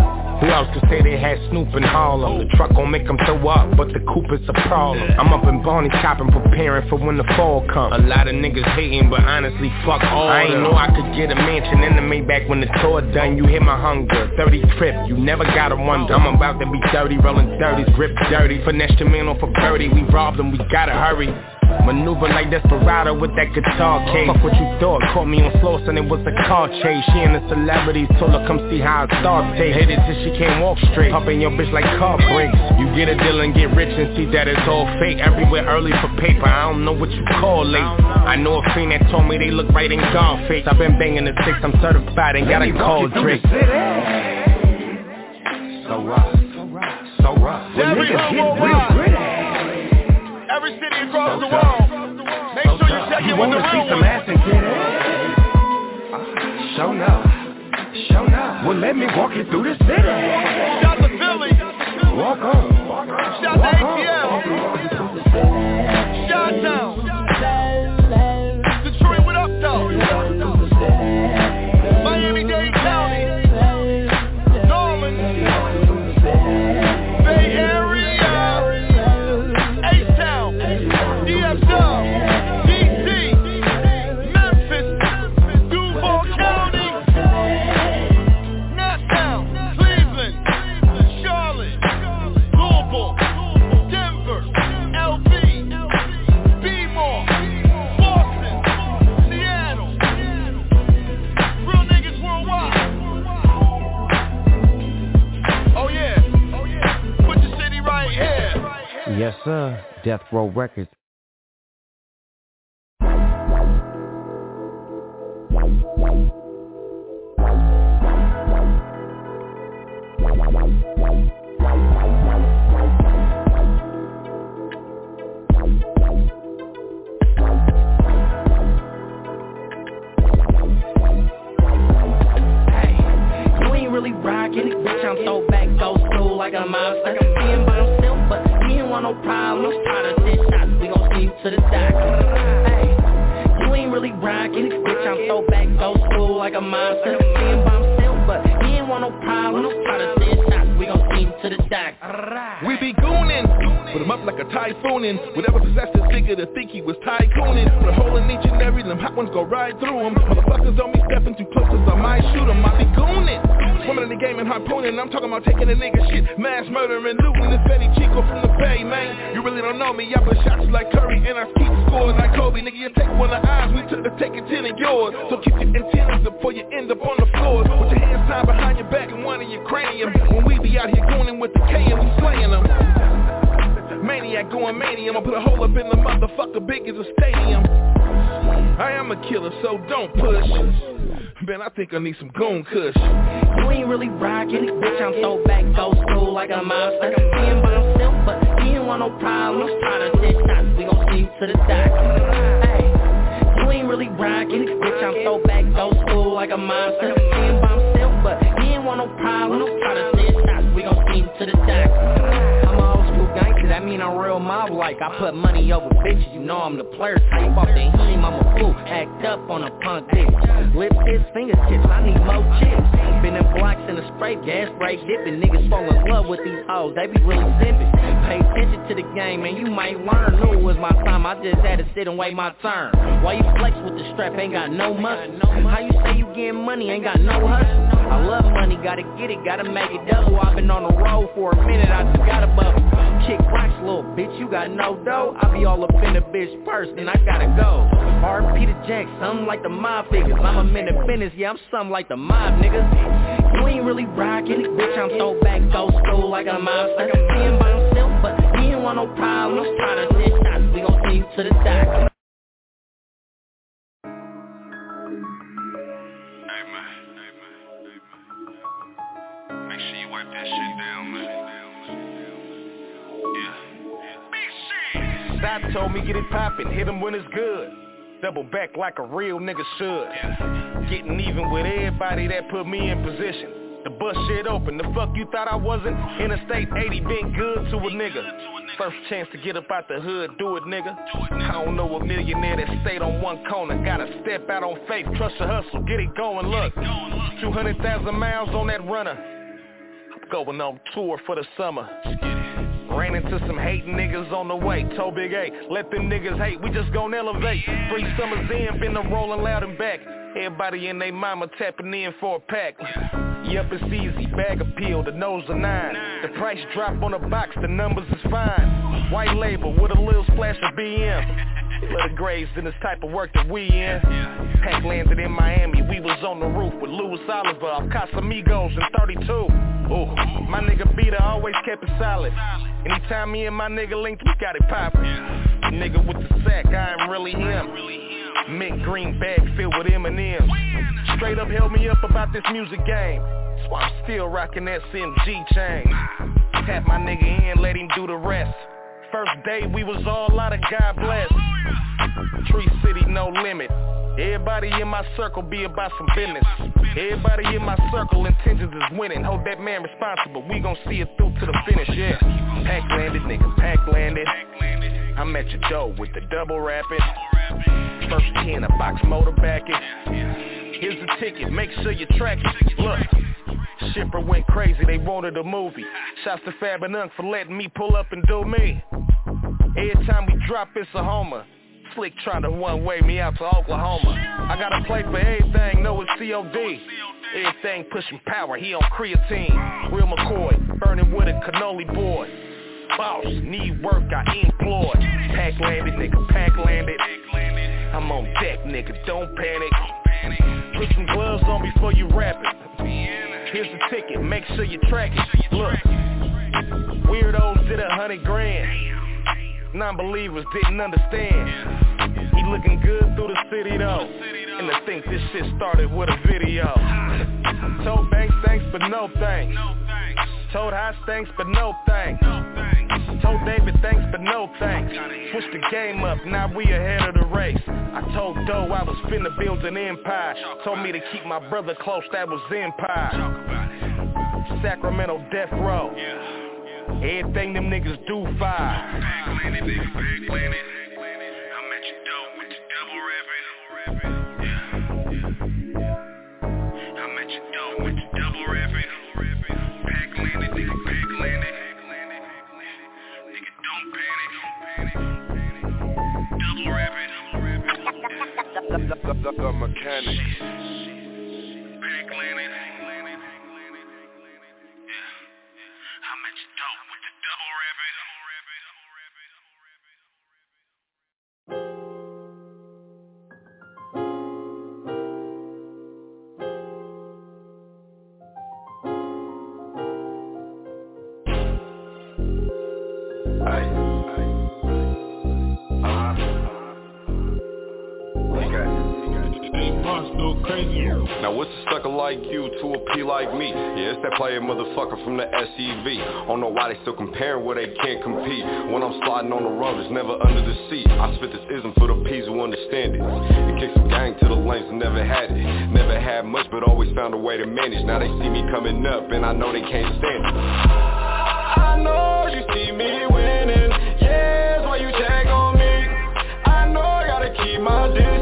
Who could say they had Snoop in Harlem? The truck gon' make them throw up, but the coupe is a problem. I'm up in Barney shopping, preparing for when the fall comes. A lot of niggas hating, but honestly, fuck all I ain't know I could get a mansion in the Maybach when the tour done. You hit my hunger, 30 trip, you never gotta wonder. I'm about to be 30, rolling 30s, grip dirty. Finesse your man off a birdie, we robbed him, we gotta hurry. Maneuver like Desperado with that guitar case. Fuck what you thought, caught me on floor, son, it was a car chase. She and the celebrities told her come see how it starts taste Hit it till she can't walk straight, pumping your bitch like car brakes. You get a deal and get rich and see that it's all fake. Everywhere early for paper, I don't know what you call late I know a fiend that told me they look right in gone face. I've been banging the six, I'm certified and got a cold drink So rough, so rough When niggas get real gritty every city across the world. Make sure you check in with the real some ones. ass and titties? Show up, show up. Well, let me walk you through the city. Shout to Philly. Walk on, Row Records. Up in the motherfucker big as a stadium. I am a killer, so don't push. Man, I think I need some goon kush. You ain't really rockin' bitch. I'm so back, go school like a monster. Being by himself, but he ain't want no problems. Try to send shots, we gon' see to the doctor. You ain't really rockin' bitch. I'm so back, go school like a monster. Being by himself, but he ain't want no problems. Try to send shots, we gon' see to the doctor. That mean I'm real mob like. I put money over bitches, you know I'm the player type. Off the heme, I'm a fool, act up on a punk bitch. Lips, his fingertips, I need more chips. Been in blocks in a spray, gas break dipping. Niggas fall in love with these hoes, they be really simping. Pay attention to the game, and you might learn. Knew it was my time, I just had to sit and wait my turn. Why you flex with the strap, ain't got no muscle? How you say you getting money, ain't got no hustle? I love money, gotta get it, gotta make it double. I've been on the road for a minute, I just got a bubble. Kick rocks, little bitch, you got no dough. I be all up in the bitch first, then I gotta go. RP to Jack, something like the mob figures. I'm a minute business, yeah, I'm something like the mob niggas. You ain't really rockin', bitch, I'm so back, go school like a mobster. Being by himself, but he ain't want no problems. Try to dish shots, we gon' see you to the dock. that shit down, man. Yeah. Told me get it poppin', hit him when it's good. Double back like a real nigga should. Getting even with everybody that put me in position. The bus shit open, the fuck you thought I wasn't? Interstate 80 been good to a nigga. First chance to get up out the hood, do it nigga. I don't know a millionaire that stayed on one corner. Gotta step out on faith, trust the hustle, get it going, look. 200,000 miles on that runner. I'm Going on tour for the summer. Ran into some hating niggas on the way. Told Big A, let them niggas hate. We just gon' elevate. Three summers in, been a rolling loud and back. Everybody and they mama tapping in for a pack. Yup, it's easy. Bag appeal, the nose of nine. The price drop on the box, the numbers is fine. White label with a little splash of BM. Little Graves in this type of work that we in. Pack landed in Miami, we was on the roof with Louis Oliver, Casamigos and 32. Ooh, my nigga Beater always kept it solid. Anytime me and my nigga linked, we got it poppin'. Nigga with the sack, I am really him. Mint green bag filled with M&M's. Straight up held me up about this music game. That's why I'm still rockin' that CMG chain. Tap my nigga in, let him do the rest. First day we was all out of God bless. Tree City no limit. Everybody in my circle be about some business. Everybody in my circle intentions is winning. Hold that man responsible. We gon' see it through to the finish, yeah. Pack landed, nigga, pack landed. I'm at your door with the double rapping. First ten, a box motor backing. Here's the ticket, make sure you track it. Look. Shipper went crazy, they wanted a movie. Shouts to Fab and Unk for letting me pull up and do me. Every time we drop, it's a homer. Slick trying to one-way me out to Oklahoma. I gotta play for everything, know it's COD. Everything pushing power, he on creatine. Real McCoy, burning with a cannoli board. Boss, need work, I employ. Pack landed, nigga, pack landed. I'm on deck, nigga, don't panic. Put some gloves on before you rap it. Here's the ticket, make sure you track it. Look, weirdos did a hundred grand. Non-believers didn't understand. He looking good through the city though. And to think this shit started with a video. Told banks thanks but no thanks. Told House thanks but no thanks. Told David thanks but no thanks. Switched the game up, now we ahead of the race. I told Doe I was finna build an empire. Told me to keep my brother close, that was empire. Sacramento death row. Everything them niggas do fire. The, the, the mechanic. Now what's a sucker like you to a P like me? Yeah, it's that player motherfucker from the SEV. I don't know why they still comparing where they can't compete. When I'm sliding on the rug, it's never under the seat. I spit this ism for the P's who understand it. It kicks some gang to the lanes and never had it. Never had much, but always found a way to manage. Now they see me coming up, and I know they can't stand it. I know you see me winning. Yeah, why you check on me. I know I gotta keep my distance.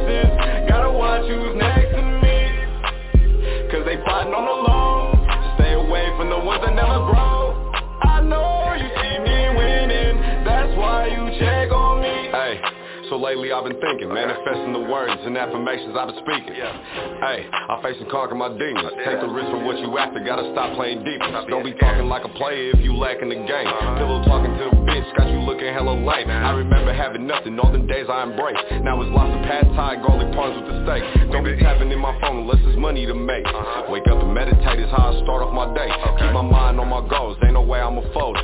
Lately I've been thinking Manifesting the words and affirmations I've been speaking. Hey, I face and conquer my demons. Take the risk for what you after, gotta stop playing defense Don't be talking like a player if you lacking the game. Pillow talking to the bitch, got you looking hella lame. I remember having nothing, all them days I embraced. Now it's lots of past Thai, garlic prawns with the steak. Don't be tapping in my phone unless it's money to make. Wake up and meditate is how I start off my day. Keep my mind on my goals, ain't no way I'ma fold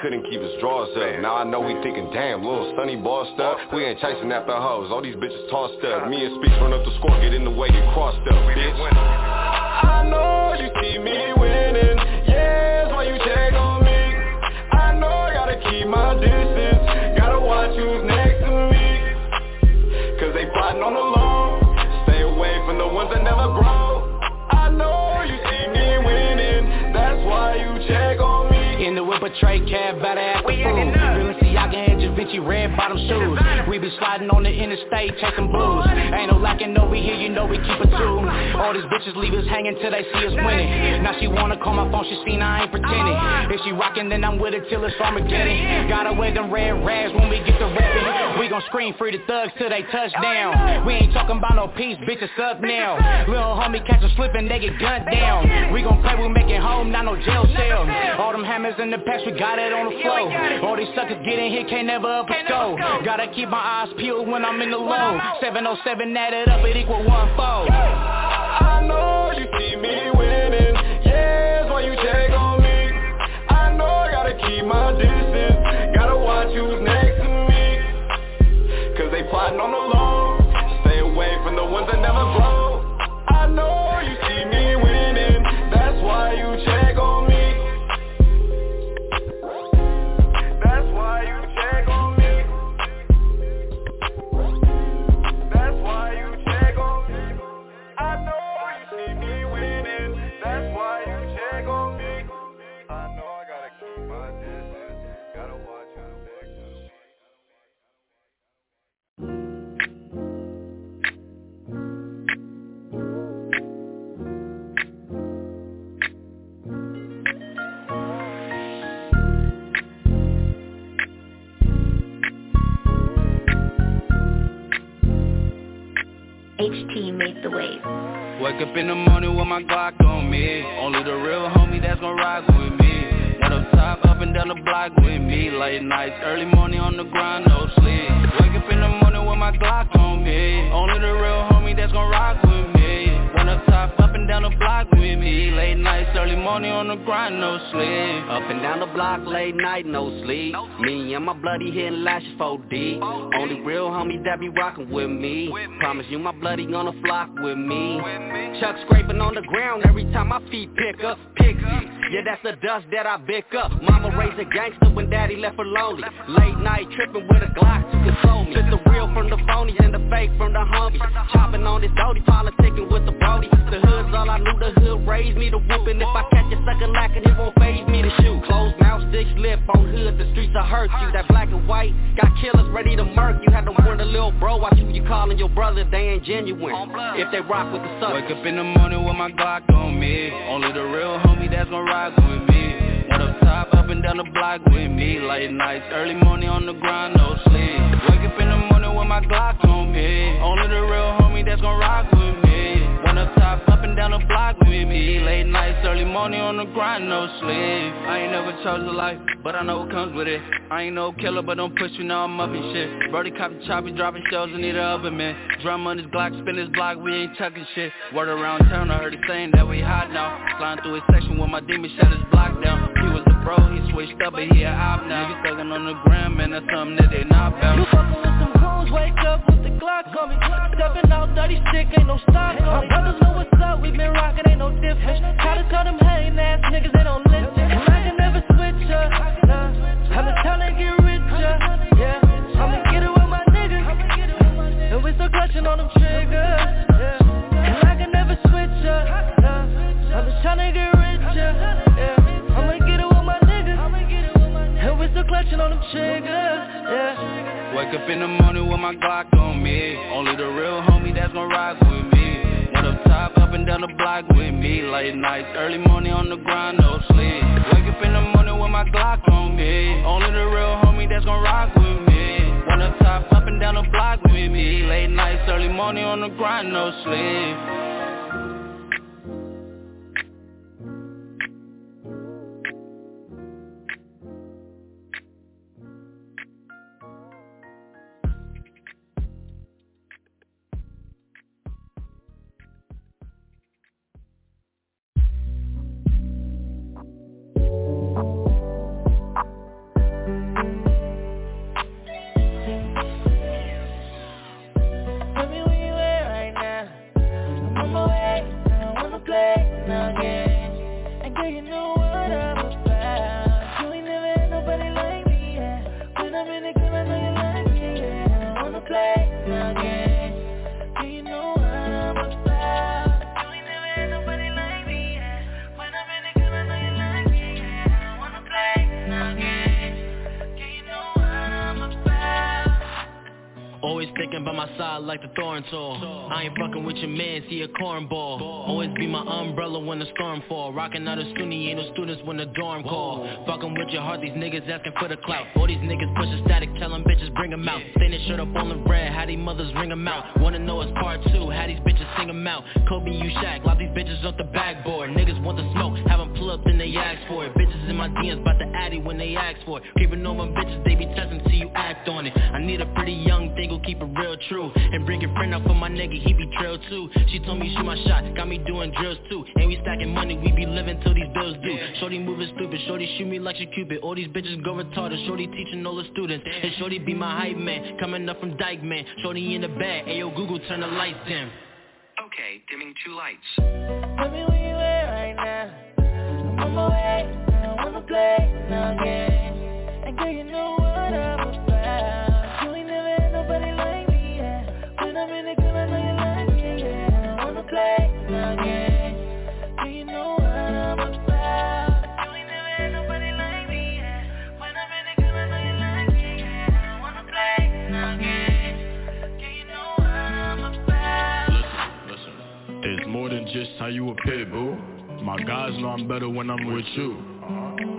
couldn't keep his drawers up. Now I know he thinking, damn, little Sonny bossed up. We ain't chasing after hoes, all these bitches tossed up. Me and Speaks run up the score, get in the way, get crossed up, bitch. I know you see me winning. Yeah, that's why you check on me? I know I gotta keep my distance. Gotta watch who's next to me. Cause they plotting on the low. Stay away from the ones that never grow me In the whip a tray cab, better act the fool Balenciaga and Givenchy red bottom shoes. We be sliding on the interstate, chasing blues. Ain't no lacking over here, you know we keep it true All these bitches leave us hanging till they see us winning. Now she wanna call my phone, she seen I ain't pretending. If she rockin', then I'm with it till it's Armageddon. Gotta wear them red rags when we get the reppin' We gon' scream free the thugs till they touch down. We ain't talking about no peace, bitches up now. Little homie catch them slippin', they get gunned down. We gon' play, we make it home, not no jail cell. All them hammers in the past, we got it on the floor. All these suckers get in here, can't never up a score Gotta keep my eyes peeled when I'm in the low. 707 added up, it equal one four I know you see me winning Yeah, that's why you check on me. I know I gotta keep my distance. Gotta watch who's next to me. Cause they plotting on the low. Stay away from the ones that never grow. I know HT made the wave. Wake up in the morning with my Glock on me. Only the real homie that's gon' ride with me. Went up top, up and down the block with me. Late nights, early morning on the grind, no sleep. Wake up in the morning with my Glock on me. Only the real homie that's gon' rock with me. Went up top, up and down the block with me Late nights, early morning on the grind, no sleep Up and down the block, late night, no sleep. Me and my bloody hitting lashes 4D. Only real homies that be rockin' with me. Promise you my bloody gonna flock with me. Chuck scraping on the ground every time my feet pick up. Pixie, yeah that's the dust that I pick up. Mama raised a gangster when daddy left her lonely. Late night tripping with a Glock to control me. Took the real from the phonies and the fake from the homies. Chopping on this Dodie, politicking with the Brody. The hood's all I knew, the hood raised me to whoopin' If I catch a sucker lacking, it won't phase me to shoot. Closed mouth, stick lip, on hood, the streets will hurt you. That black and white got killers ready to murk you. Had to warn the little bro, watch who you calling your brother, they ain't genuine. If they rock with the suckers. Wake up in the morning with my Glock on me Only the real homie that's gon' ride with me Went up top, up and down the block with me Late nights, early morning on the grind, no sleep Wake up in the morning with my Glock on me Only the real homie that's gon' rock with me Went up top, up and down the block with me. Late nights, early morning on the grind, no sleep. I ain't never chose a life, but I know what comes with it. I ain't no killer, but don't push me, now I'm up and shit. Brody cop the choppy, dropping shells and need a oven, man. Drum on his Glock, spin his block, we ain't chucking shit. Word around town, I heard he saying that we hot now. Flying through his section when my demon shut his block down. He was the bro, he switched up, but he a op now. Niggas thuggin' on the gram, man, that's something that they not bout Wake up with the Glock on me. Stepping out, dirty stick, ain't no stock on me. Brothers know what's up, we been rockin', ain't no difference. Try to tell them hatin' ass niggas, they don't listen. And I can never switch up, nah Wake up in the morning with my Glock on me Only the real homie that's gon' ride with me Went up top, up and down the block with me Late nights, early morning on the grind, no sleep Wake up in the morning with my Glock on me. Only the real homie that's gon' rock with me. Wanna top up and down the block with me. Late nights, early morning on the grind, no sleep. Like the thorn tool. I ain't fucking with your man, see a cornball. Always be my umbrella when the storm fall. Rockin' out a SUNY, ain't no students when the dorm call. Fucking with your heart, these niggas asking for the clout. All these niggas pushing static, tell them bitches bring them out. Standing shirt up on the red, how these mothers ring them out. Wanna know it's part two, how these bitches sing them out. Kobe, you Shaq, lock these bitches off the backboard. Niggas want the smoke, have them pull up, then they ask for it. Bitches in my DMs, bout the addy when they ask for it. Creeping on my bitches, they be testing till you act on it. I need a pretty young true. And bring your friend up for my nigga, he be trail too. She told me shoot my shot, got me doing drills too. And we stacking money, we be living till these bills due. Shorty moving stupid, shorty shoot me like she cupid. All these bitches go retarded, shorty teaching all the students. And shorty be my hype man, coming up from Dyckman. Shorty in the bag, ayo Google turn the lights dim. Okay, dimming two lights. Tell me where you at right now. I'm on my way, I don't wanna play again. And girl, you know what just how you appear, boo. My guys know I'm better when I'm with you.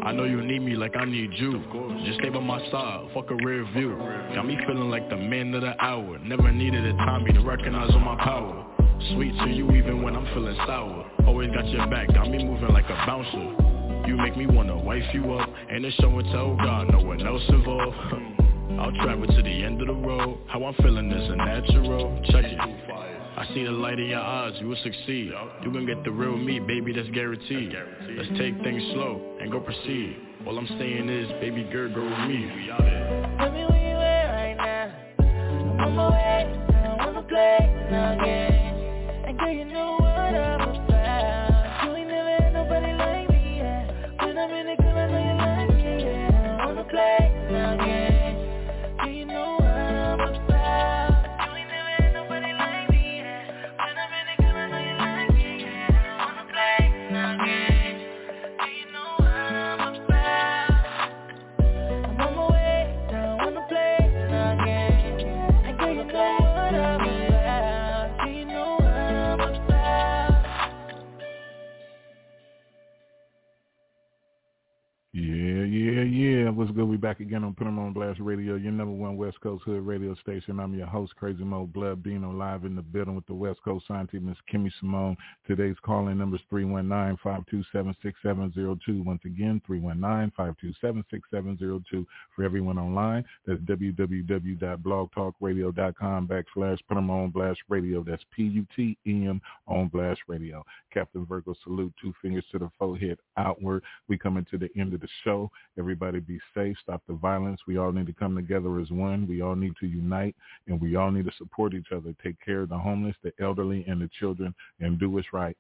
I know you need me like I need you. Just stay by my side, fuck a rear view. Got me feeling like the man of the hour. Never needed a Tommy to recognize all my power. Sweet to you even when I'm feeling sour. Always got your back, got me moving like a bouncer. You make me wanna wife you up, and it's show and tell God, no one else involved. [laughs] I'll travel to the end of the road. How I'm feeling is a natural. Check it. I see the light in your eyes, you will succeed. You gon' get the real me, baby, that's guaranteed. Let's take things slow and go proceed. All I'm saying is, baby girl, go with me. Tell me where you at right now. I'm I wanna play. And girl, you know what back again on Put 'em on Blast Radio, your number one West Coast Hood radio station. I'm your host, Crazy Mo Blood Beano, live in the building with the West Coast scientist, Miss Kimmy Simone. Today's calling number is 319-527-6702. Once again, 319-527-6702. For everyone online, that's www.blogtalkradio.com backslash Put 'em on Blast Radio. That's P-U-T-E-M on Blast Radio. Captain Virgo salute, two fingers to the forehead outward. We coming to the end of the show. Everybody be safe. Stop the violence. We all need to come together as one. We all need to unite and we all need to support each other. Take care of the homeless, the elderly, and the children and do what's right.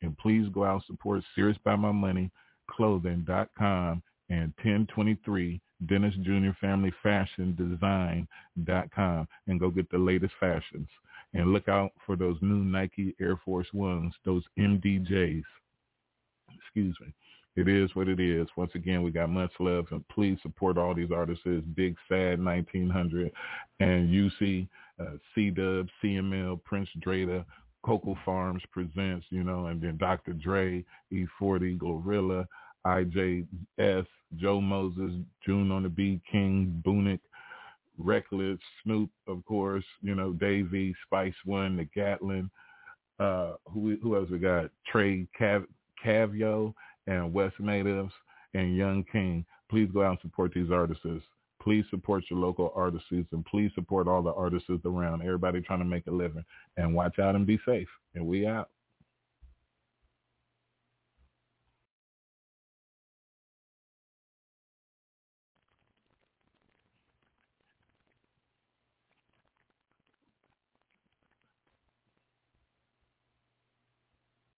And please go out and support Serious by My Money, clothing.com and 1023 Dennis Jr. Family Fashion Design.com and go get the latest fashions. And look out for those new Nike Air Force Ones, those MDJs. Excuse me. It is what it is. Once again, we got much love, and please support all these artists. Big Sad 1900 and UC, uh, C-Dubb, CML, Prince Dreda, Coco Farms presents, you know, and then Dr. Dre, E40, GloRilla, IJS, Joe Moses, June on the beat, King, Bunick, Reck Less, Snoop, of course, you know, Davey, Spice One, the Gatlin, uh, who who else we got? Tre Cav- Kavyo and West Natives and Yvng King. Please go out and support these artists. Please support your local artists and please support all the artists around. Everybody trying to make a living. And watch out and be safe. And we out.